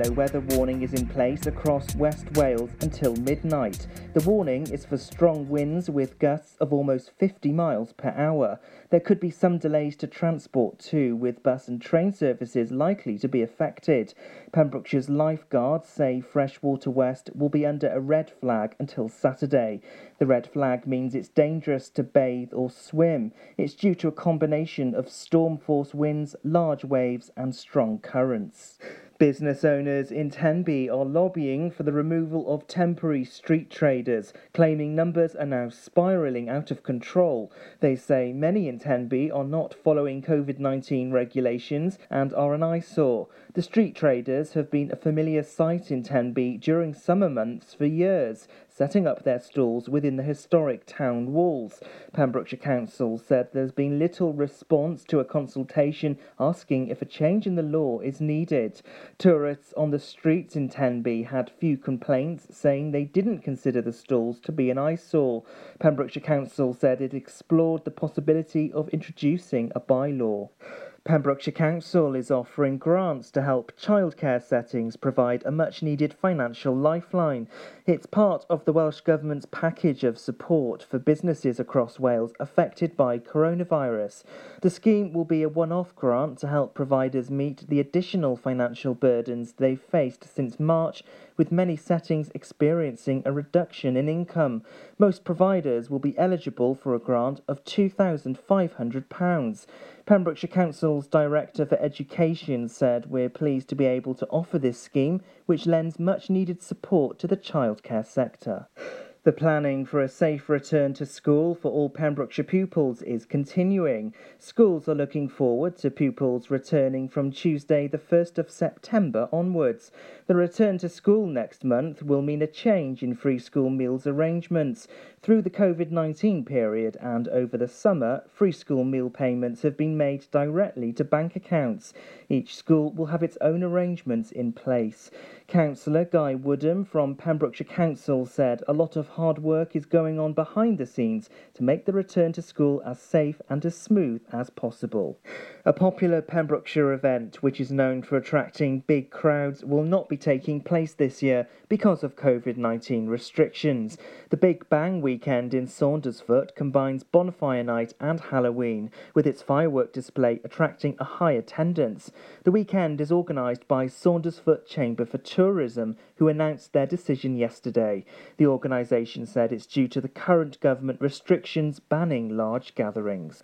yellow weather warning is in place across West Wales until midnight. The warning is for strong winds with gusts of almost 50 miles per hour. There could be some delays to transport too, with bus and train services likely to be affected. Pembrokeshire's lifeguards say Freshwater West will be under a red flag until Saturday. The red flag means it's dangerous to bathe or swim. It's due to a combination of storm force winds, large waves, and strong currents. Business owners in Tenby are lobbying for the removal of temporary street traders, claiming numbers are now spiralling out of control. They say many in Tenby are not following COVID 19 regulations and are an eyesore. The street traders have been a familiar sight in Tenby during summer months for years, setting up their stalls within the historic town walls. Pembrokeshire Council said there's been little response to a consultation asking if a change in the law is needed. Tourists on the streets in Tenby had few complaints, saying they didn't consider the stalls to be an eyesore. Pembrokeshire Council said it explored the possibility of introducing a bylaw. Pembrokeshire Council is offering grants to help childcare settings provide a much needed financial lifeline. It's part of the Welsh Government's package of support for businesses across Wales affected by coronavirus. The scheme will be a one off grant to help providers meet the additional financial burdens they've faced since March, with many settings experiencing a reduction in income. Most providers will be eligible for a grant of £2,500. Pembrokeshire Council's Director for Education said, We're pleased to be able to offer this scheme, which lends much needed support to the childcare sector. The planning for a safe return to school for all Pembrokeshire pupils is continuing. Schools are looking forward to pupils returning from Tuesday, the 1st of September onwards. The return to school next month will mean a change in free school meals arrangements. Through the COVID 19 period and over the summer, free school meal payments have been made directly to bank accounts. Each school will have its own arrangements in place. Councillor Guy Woodham from Pembrokeshire Council said a lot of hard work is going on behind the scenes to make the return to school as safe and as smooth as possible. A popular Pembrokeshire event, which is known for attracting big crowds, will not be taking place this year because of COVID 19 restrictions. The Big Bang weekend in Saundersfoot combines Bonfire Night and Halloween, with its firework display attracting a high attendance. The weekend is organised by Saundersfoot Chamber for Tourism, who announced their decision yesterday. The organisation said it's due to the current government restrictions banning large gatherings.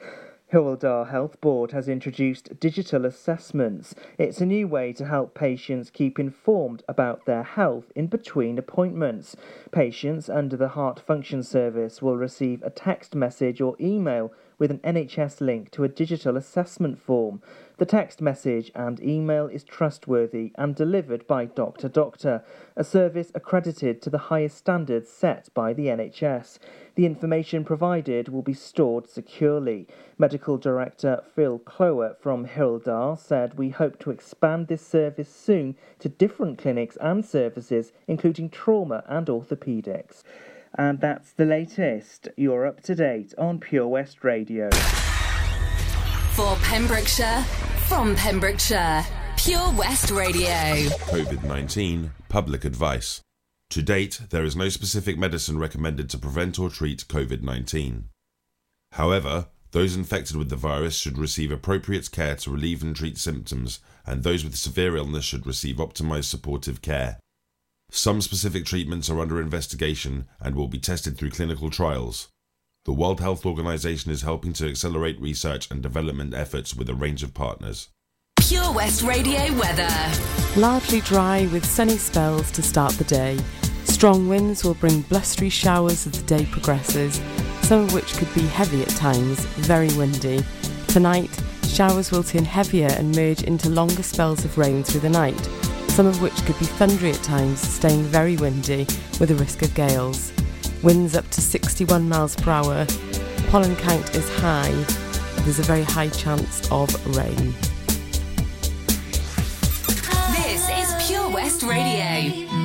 Dda Health Board has introduced digital assessments. It's a new way to help patients keep informed about their health in between appointments. Patients under the Heart Function Service will receive a text message or email with an NHS link to a digital assessment form. The text message and email is trustworthy and delivered by Doctor Doctor, a service accredited to the highest standards set by the NHS. The information provided will be stored securely. Medical Director Phil Kloer from Dda said we hope to expand this service soon to different clinics and services, including trauma and orthopaedics. And that's the latest. You're up to date on Pure West Radio. For Pembrokeshire, from Pembrokeshire, Pure West Radio. COVID 19 Public Advice. To date, there is no specific medicine recommended to prevent or treat COVID 19. However, those infected with the virus should receive appropriate care to relieve and treat symptoms, and those with severe illness should receive optimized supportive care. Some specific treatments are under investigation and will be tested through clinical trials. The World Health Organization is helping to accelerate research and development efforts with a range of partners. Pure West Radio weather. Largely dry with sunny spells to start the day. Strong winds will bring blustery showers as the day progresses, some of which could be heavy at times, very windy. Tonight, showers will turn heavier and merge into longer spells of rain through the night, some of which could be thundery at times, staying very windy with a risk of gales winds up to 61 miles per hour. Pollen count is high. There's a very high chance of rain. This is Pure West Radio.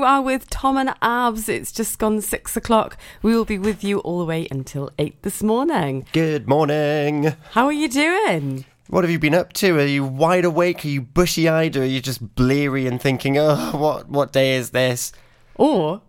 You are with Tom and Abs. It's just gone six o'clock. We will be with you all the way until eight this morning. Good morning. How are you doing? What have you been up to? Are you wide awake? Are you bushy eyed? Or are you just bleary and thinking, oh, what, what day is this? Or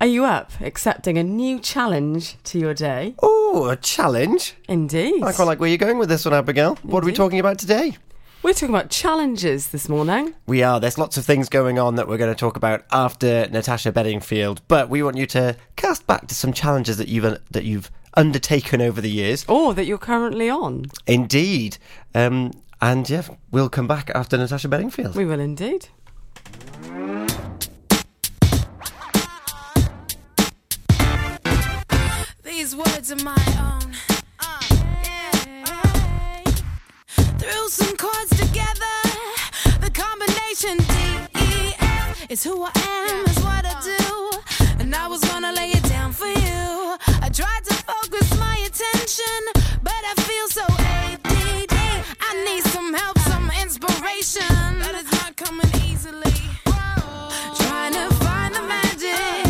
are you up accepting a new challenge to your day? Oh, a challenge. Indeed. I quite like where you're going with this one, Abigail. What are we talking about today? We're talking about challenges this morning. We are. There's lots of things going on that we're going to talk about after Natasha Bedingfield, but we want you to cast back to some challenges that you've that you've undertaken over the years. Or that you're currently on. Indeed. Um, and yeah, we'll come back after Natasha Bedingfield. We will indeed. These words are my own. Threw some chords together. The combination D E F is who I am, is what I do. And I was gonna lay it down for you. I tried to focus my attention, but I feel so ADD. I need some help, some inspiration. But it's not coming easily. Trying to find the magic.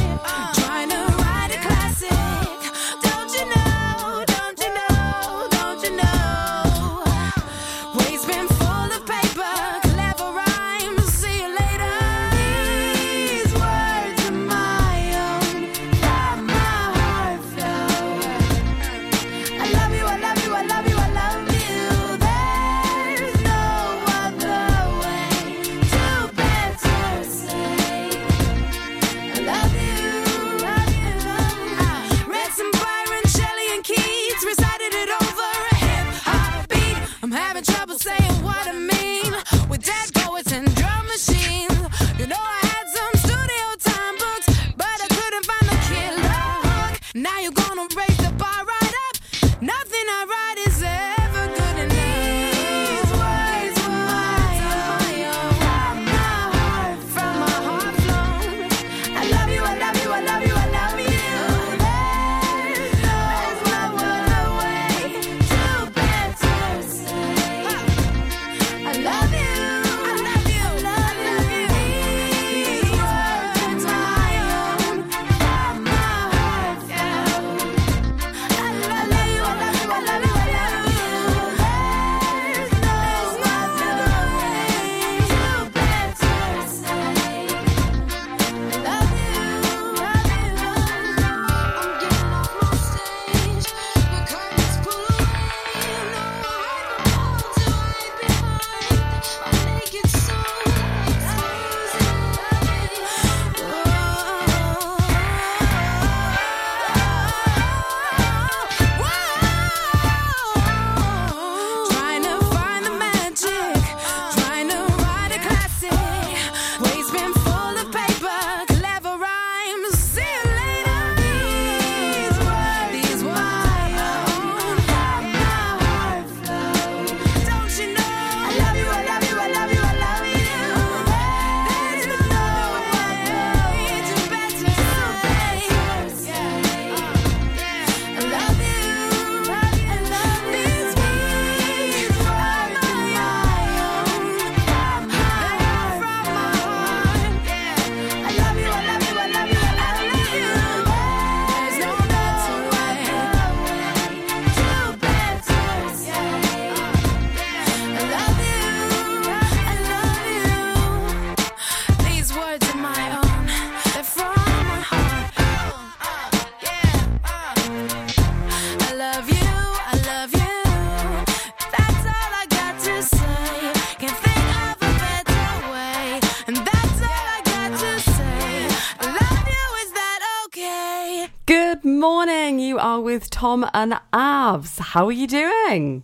Good morning. You are with Tom and Abs. How are you doing?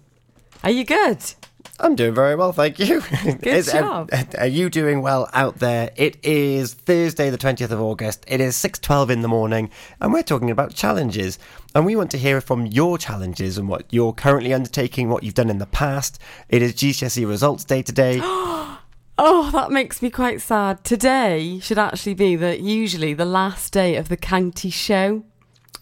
Are you good? I'm doing very well, thank you. Good job. are you doing well out there? It is Thursday, the 20th of August. It is 6:12 in the morning, and we're talking about challenges. And we want to hear from your challenges and what you're currently undertaking, what you've done in the past. It is GCSE results day today. Oh, that makes me quite sad. Today should actually be the usually the last day of the county show.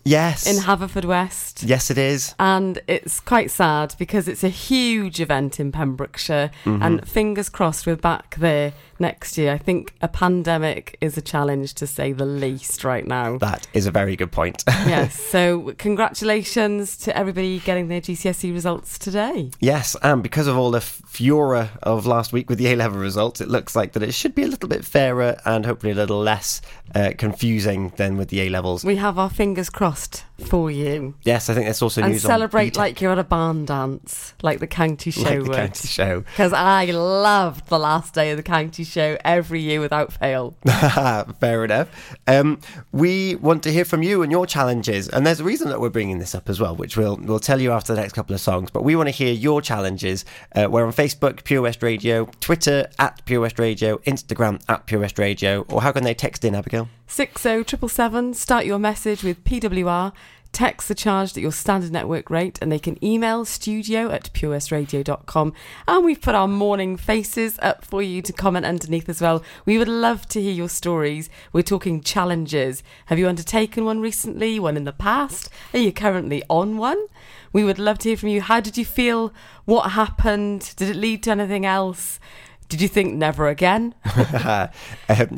Yes. in Haverfordwest. yes, it is. And it's quite sad because it's a huge event in Pembrokeshire, Mm-hmm. and fingers crossed we're back there next year. I think a pandemic is a challenge to say the least right now. That is a very good point. yes, so congratulations to everybody getting their GCSE results today. yes, and because of all the furor of last week with the A level results, it looks like that it should be a little bit fairer and hopefully a little less uh, confusing than with the A levels. We have our fingers crossed for you. Yes, I think that's also and news celebrate on like you're at a barn dance, like the county show like the county show. Because I loved the last day of the county show every year without fail. Fair enough. Um, we want to hear from you and your challenges, and there's a reason that we're bringing this up as well, which we'll we'll tell you after the next couple of songs. But we want to hear your challenges. Uh, we're on Facebook, Pure West Radio, Twitter at Pure West Radio, Instagram at Pure West Radio, or how can they text in, Abigail? 60777, start your message with PWR, text the charge at your standard network rate, and they can email studio at purewestradio.com. And we've put our morning faces up for you to comment underneath as well. We would love to hear your stories. We're talking challenges. Have you undertaken one recently, one in the past? Are you currently on one? We would love to hear from you. How did you feel? What happened? Did it lead to anything else? Did you think never again? um,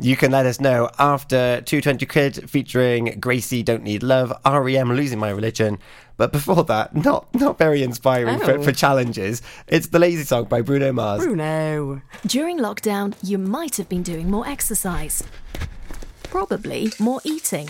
you can let us know after 220 KID featuring Gracey Don't Need Love, REM Losing My Religion. But before that, not not very inspiring for, Oh. for challenges. It's the Lazy Song by Bruno Mars. Bruno. During lockdown, you might have been doing more exercise. Probably more eating.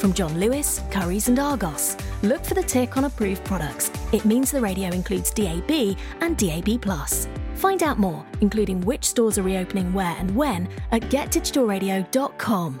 From John Lewis, Curry's, and Argos. Look for the tick on approved products. It means the radio includes DAB and DAB. Find out more, including which stores are reopening where and when, at getdigitalradio.com.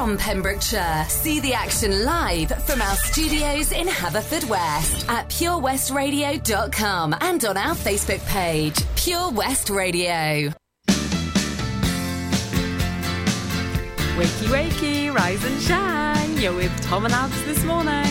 from Pembrokeshire. See the action live from our studios in Haverfordwest at purewestradio.com and on our Facebook page, Pure West Radio. Wakey, wakey, rise and shine. You're with Tom and Abs this morning.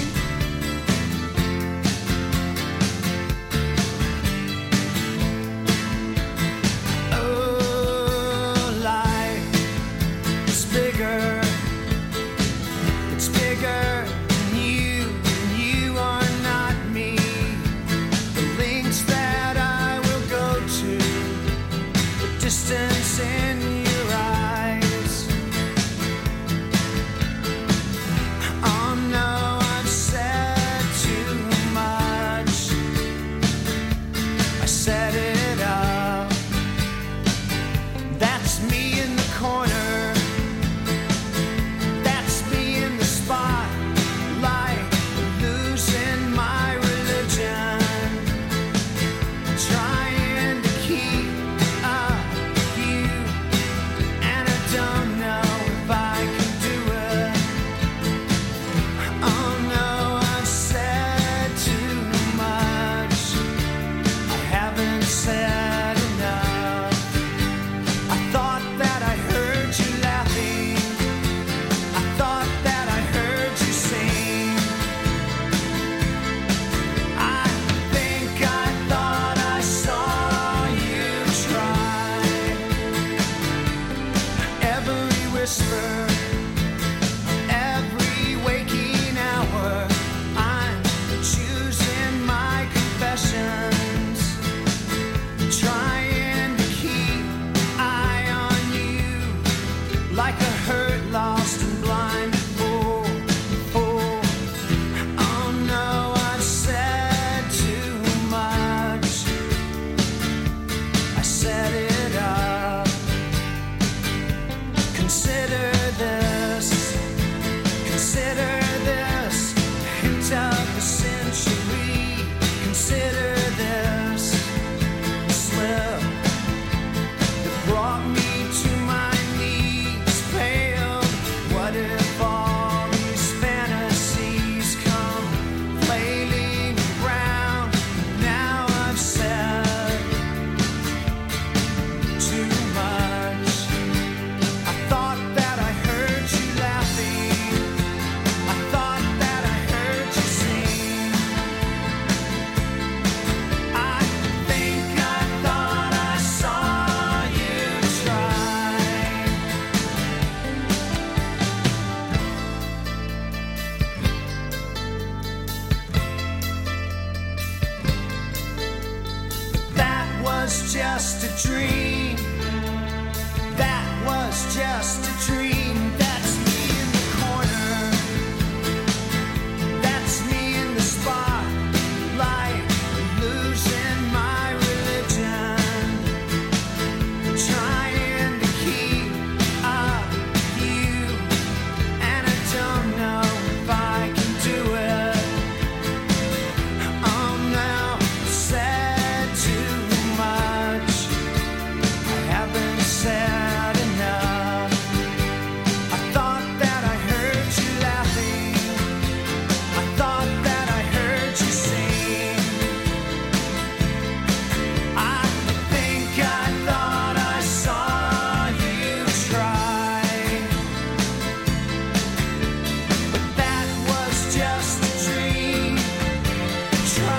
try.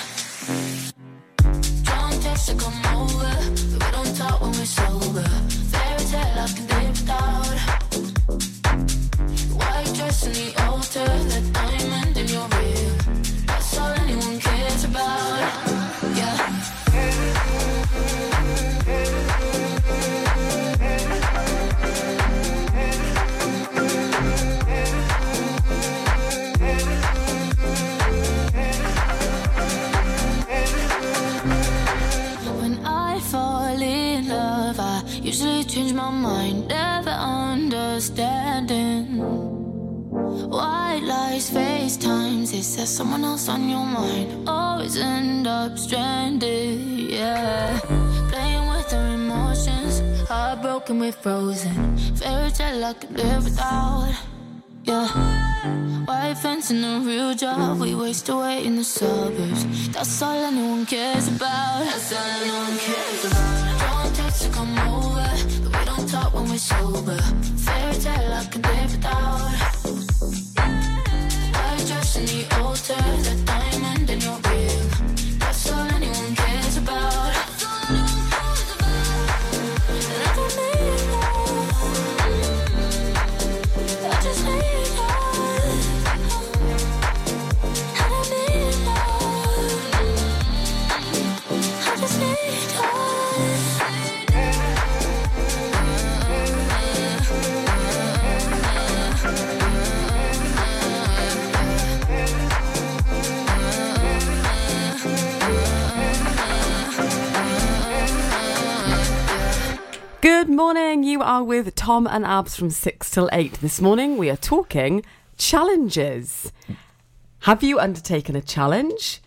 Come over, we don't talk when we're sober. Fairy tale I can live without. White dress and the altar, the my mind, never understanding. White lies, FaceTimes, it says someone else on your mind. Always end up stranded, yeah. Playing with our emotions, heartbroken, we're frozen. Fairy tale I could live without, yeah. White fence and a real job, we waste away in the suburbs. That's all anyone cares about. That's all anyone cares about. Don't text to come over, when we're sober. Fairy tale I could live without. White dress in the altar, the diamond in your ring. Are with Tom and Abs from 6 till 8. This morning we are talking challenges. Have you undertaken a challenge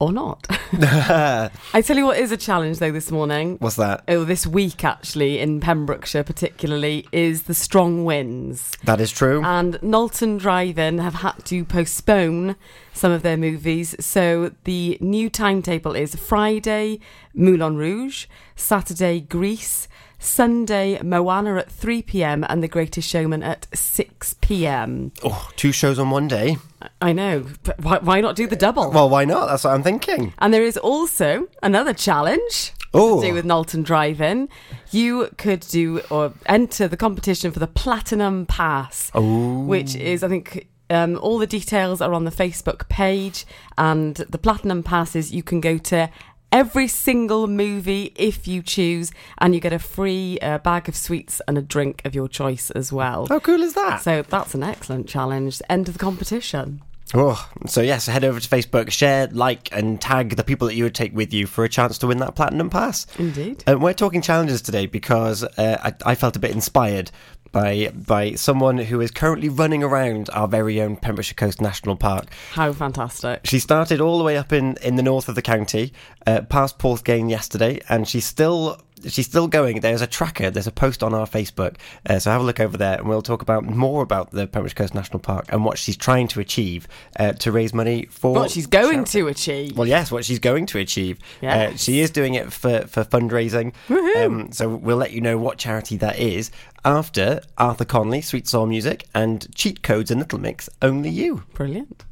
or not? I tell you what is a challenge though this morning. What's that? Oh, this week actually in Pembrokeshire particularly is the strong winds. That is true. And Knowlton Drive-In have had to postpone some of their movies. So the new timetable is Friday, Moulin Rouge, Saturday, Grease, Sunday, Moana at 3 pm, and The Greatest Showman at 6 pm. Oh, two shows on one day. I know, but why, why not do the double? Well, why not? That's what I'm thinking. And there is also another challenge Oh. to do with Knowlton Drive-In. You could do or enter the competition for the Platinum Pass, Oh. which is, I think. Um, all the details are on the Facebook page, and the Platinum Passes you can go to every single movie if you choose, and you get a free uh, bag of sweets and a drink of your choice as well. How cool is that? So that's an excellent challenge. End of the competition. Oh, so yes, head over to Facebook, share, like, and tag the people that you would take with you for a chance to win that platinum pass. Indeed. And we're talking challenges today because uh, I, I felt a bit inspired by by someone who is currently running around our very own Pembrokeshire Coast National Park. How fantastic! She started all the way up in, in the north of the county, uh, past Porthgain yesterday, and she's still she's still going. There's a tracker, there's a post on our Facebook, uh, so have a look over there, and we'll talk about more about the Pembrokeshire Coast National Park and what she's trying to achieve uh, to raise money for What she's going to achieve. well, yes, what she's going to achieve. Yes. Uh, she is doing it for, for fundraising. Um, so we'll let you know what charity that is after Arthur Conley, Sweet Soul Music, and Cheat Codes and Little Mix, Only You. Brilliant.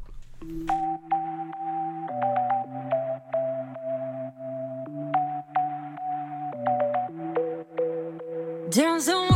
Dance on.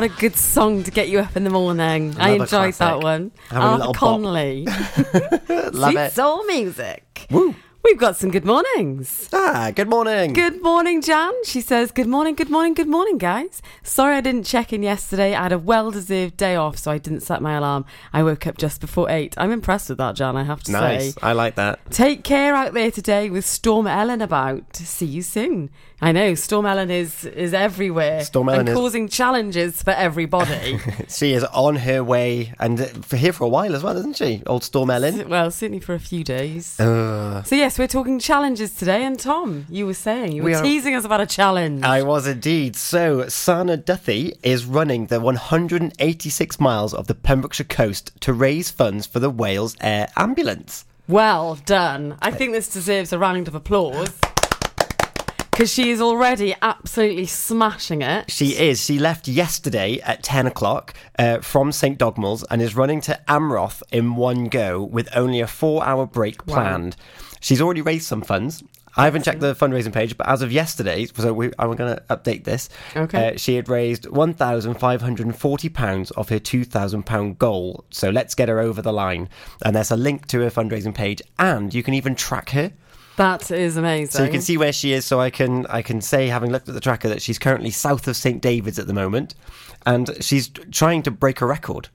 What a good song to get you up in the morning. I Another enjoyed that one. Having Arthur. Conley. Love Sweet it. soul music. Woo. We've got some good mornings. Ah, good morning. Good morning, Jan. She says, Good morning, good morning, good morning, guys. Sorry I didn't check in yesterday. I had a well deserved day off, so I didn't set my alarm. I woke up just before eight. I'm impressed with that, Jan, I have to Nice. say. I like that. Take care out there today with Storm Ellen about. See you soon. I know Storm Ellen is is everywhere Storm Ellen and is- causing challenges for everybody. She is on her way and uh, for here for a while as well, isn't she? Old Storm Ellen. well, certainly for a few days. Uh, So yes, we're talking challenges today. And Tom, you were saying you were We are- teasing us about a challenge. I was indeed. So, Sana Duthie is running the 186 miles of the Pembrokeshire coast to raise funds for the Wales Air Ambulance. Well done. I think this deserves a round of applause. Because she is already absolutely smashing it. She is. She left yesterday at 10 o'clock uh, from St. Dogmaels and is running to Amroth in one go with only a four hour break Wow. planned. She's already raised some funds. I haven't checked the fundraising page, but as of yesterday, so we, I'm going to update this. Okay. Uh, she had raised £1,540 of her £2,000 goal. So let's get her over the line. And there's a link to her fundraising page, and you can even track her. That is amazing. So you can see where she is. So I can I can say, having looked at the tracker, that she's currently south of St David's at the moment, and she's trying to break a record.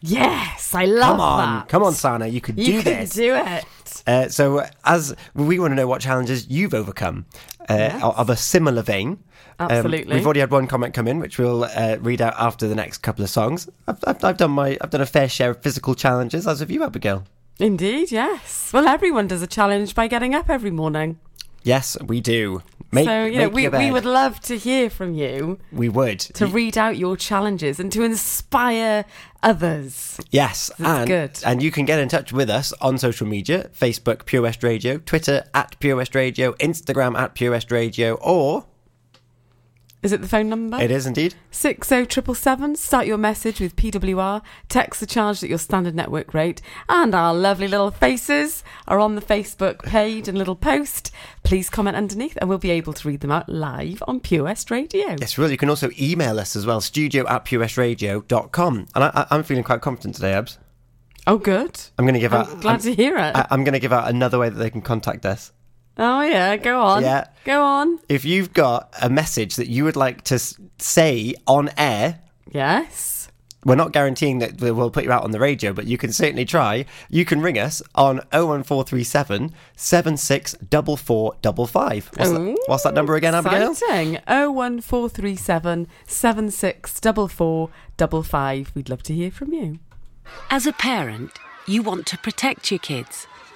Yes, I love come on, that. come on, Sana, you could You do can this. do it. Uh, so as we want to know what challenges you've overcome uh, of a similar vein. Um, Absolutely. we've already had one comment come in, which we'll uh, read out after the next couple of songs. I've, I've, I've done my I've done a fair share of physical challenges, as have you, Abigail. Indeed, yes. Well, everyone does a challenge by getting up every morning. Yes, we do. Make, so, you know, we, we would love to hear from you we would to read out your challenges and to inspire others. Yes, That's and, good. and you can get in touch with us on social media Facebook Pure West Radio, Twitter at Pure West Radio, Instagram at Pure West Radio, or Is it the phone number? it is indeed. Six oh triple seven. Start your message with PWR. Text the charge at your standard network rate, and our lovely little faces are on the Facebook page and little post. Please comment underneath, and we'll be able to read them out live on Pure West Radio. Yes, really. You can also email us as well, studio at purewestradio.com. And I, I'm feeling quite confident today, Abs. Oh, good. I'm going to give I'm out. glad I'm, to hear it. I, I'm going to give out another way that they can contact us. Oh yeah, go on. Yeah. go on. If you've got a message that you would like to say on air, Yes. we're not guaranteeing that we- we'll put you out on the radio, but you can certainly try. You can ring us on 01437 764455. What's, Ooh, that, what's that number again, Abigail? Exciting. Oh one four three seven seven six double four double five. We'd love to hear from you. As a parent, you want to protect your kids.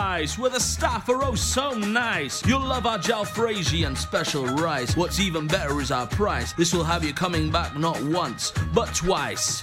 where the staff are oh so nice. You'll love our jalfrezi and special rice. What's even better is our price. This will have you coming back not once, but twice.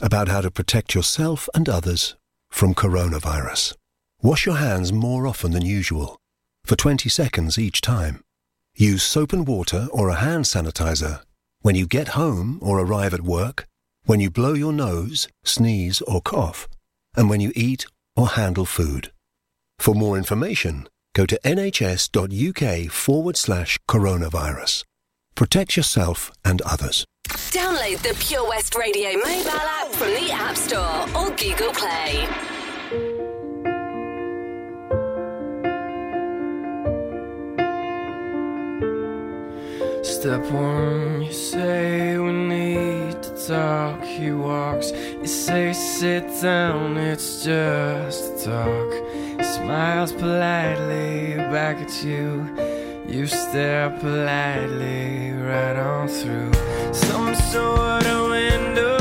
about how to protect yourself and others from coronavirus. Wash your hands more often than usual, for 20 seconds each time. Use soap and water or a hand sanitizer when you get home or arrive at work, when you blow your nose, sneeze or cough, and when you eat or handle food. For more information, go to nhs.uk forward slash coronavirus. Protect yourself and others. Download the Pure West Radio mobile app from the App Store or Google Play. Step one, you say we need to talk. He walks, you say sit down, it's just a talk. He smiles politely back at you. You stare politely right on through some sort of window.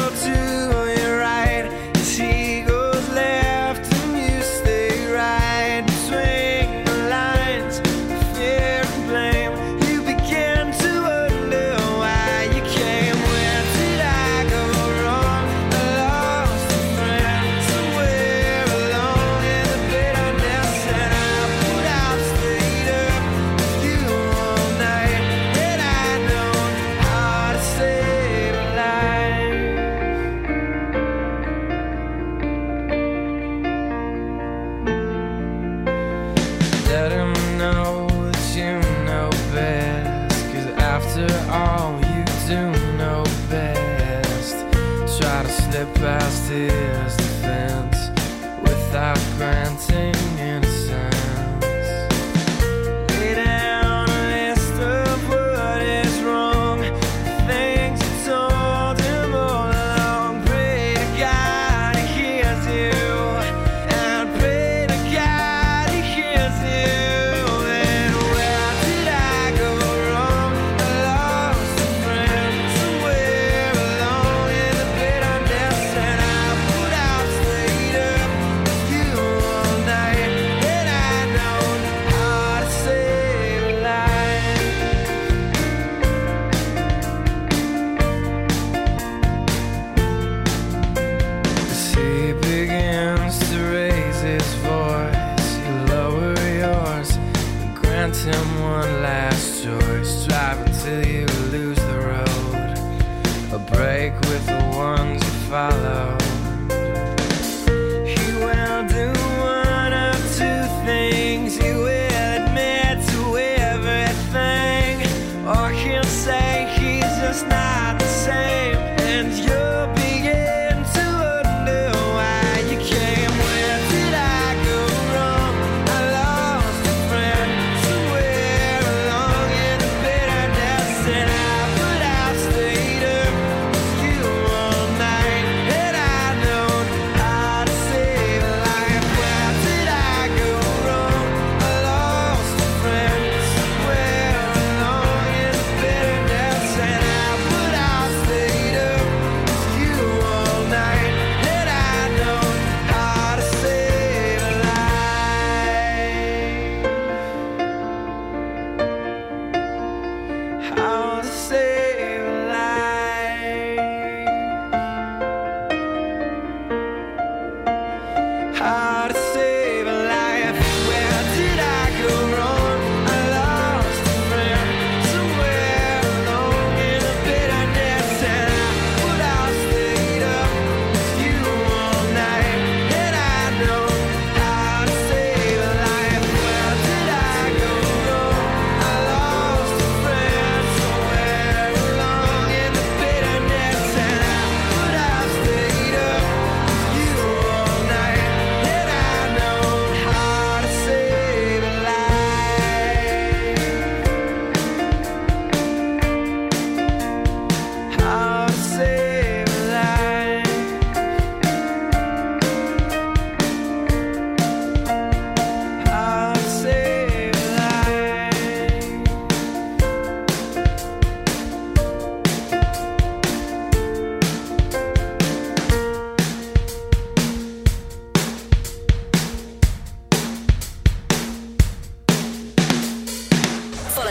It's not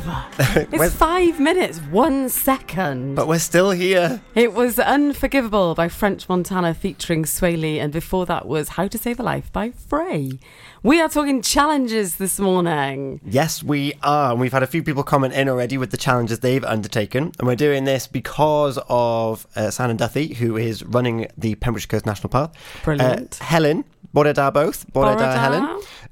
forever. it's five minutes, one second. But we're still here. It was Unforgivable by French Montana featuring Swae Lee, and before that was How to Save a Life by Fray. We are talking challenges this morning. Yes, we are. And we've had a few people comment in already with the challenges they've undertaken. And we're doing this because of uh, and Duthie, who is running the Pembrokeshire Coast National Path. Brilliant. Uh, Helen Bore da both, Bore da, Helen.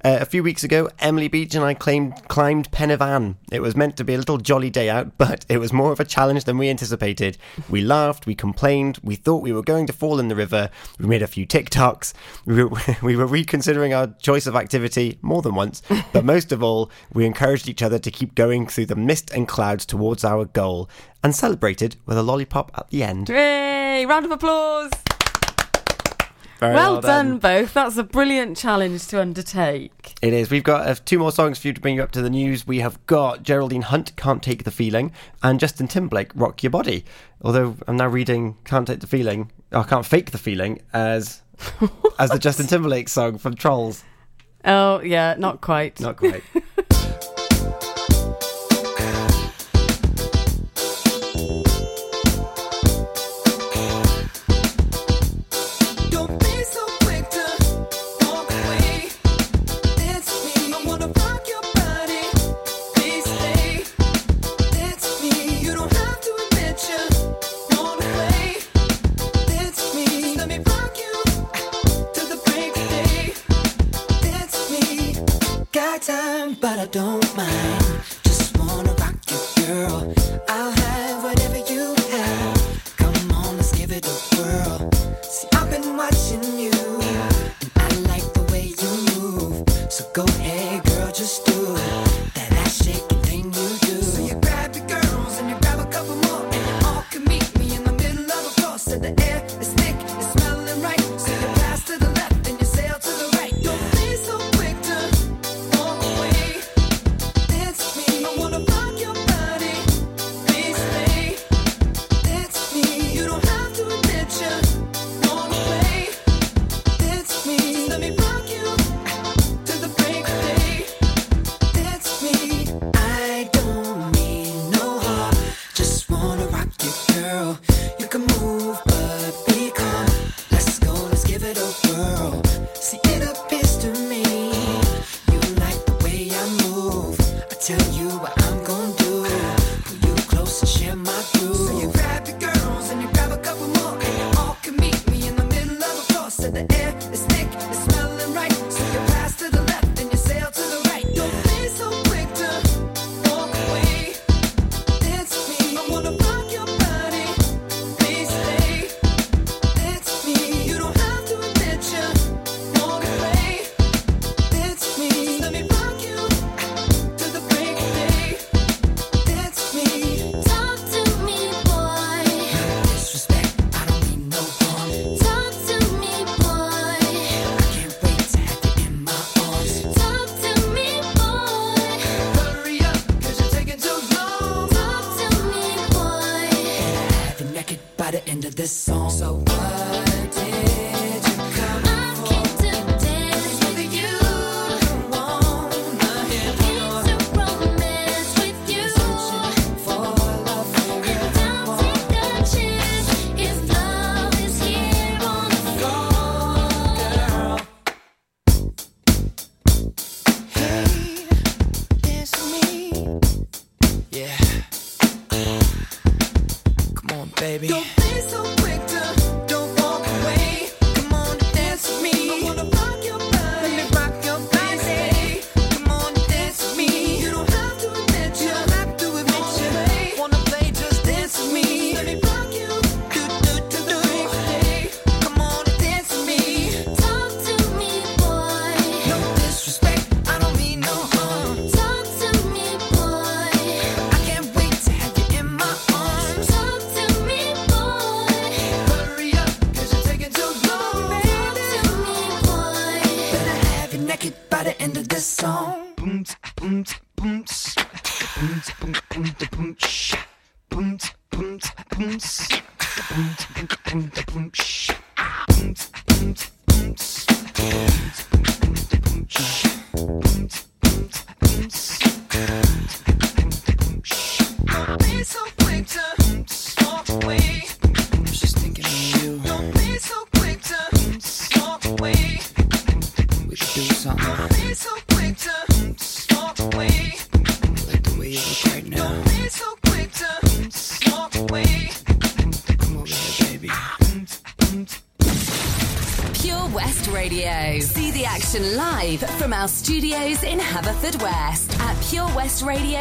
Uh, a few weeks ago, Emily Beach and I claimed, climbed Pen y Fan. It was meant to be a little jolly day out, but it was more of a challenge than we anticipated. We laughed, we complained, we thought we were going to fall in the river, we made a few TikToks, we were, we were reconsidering our choice of activity more than once, but most of all, we encouraged each other to keep going through the mist and clouds towards our goal and celebrated with a lollipop at the end. Hooray! Round of applause! Very well, well done. done. both. That's a brilliant challenge to undertake. It is. We've got uh, two more songs for you to bring you up to the news. We have got Geraldine Hunt, Can't Take the Feeling, and Justin Timberlake, Rock Your Body. Although I'm now reading Can't Take the Feeling, I Can't Fake the Feeling as as the Justin Timberlake song from Trolls. Oh, yeah, not quite. Not quite. don't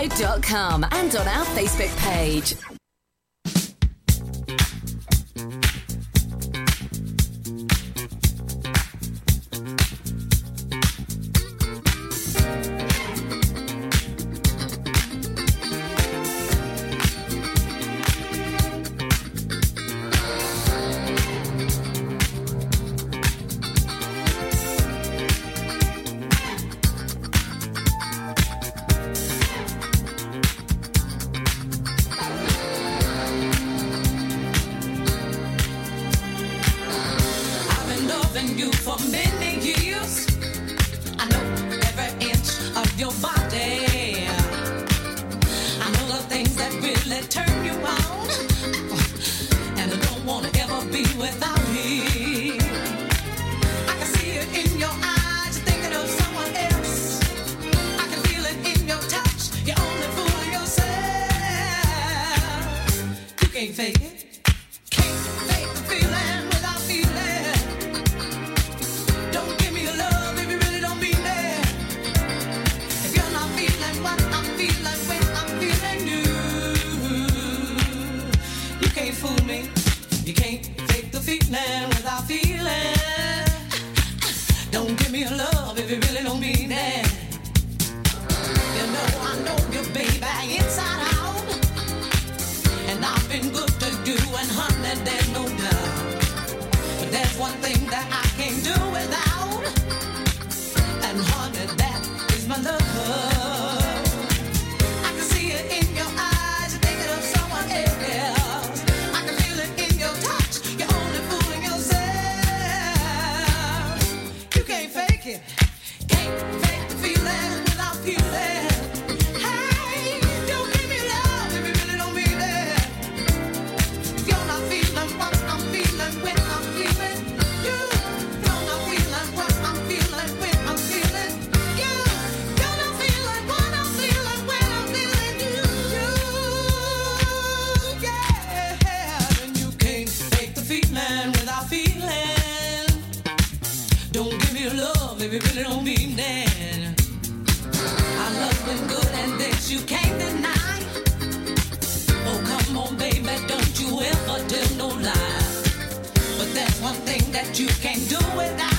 purewestradio.com and on our Facebook page. Loving Our love good and this you can't deny. Oh, come on, baby, don't you ever tell no. But there's one thing that you can't do without.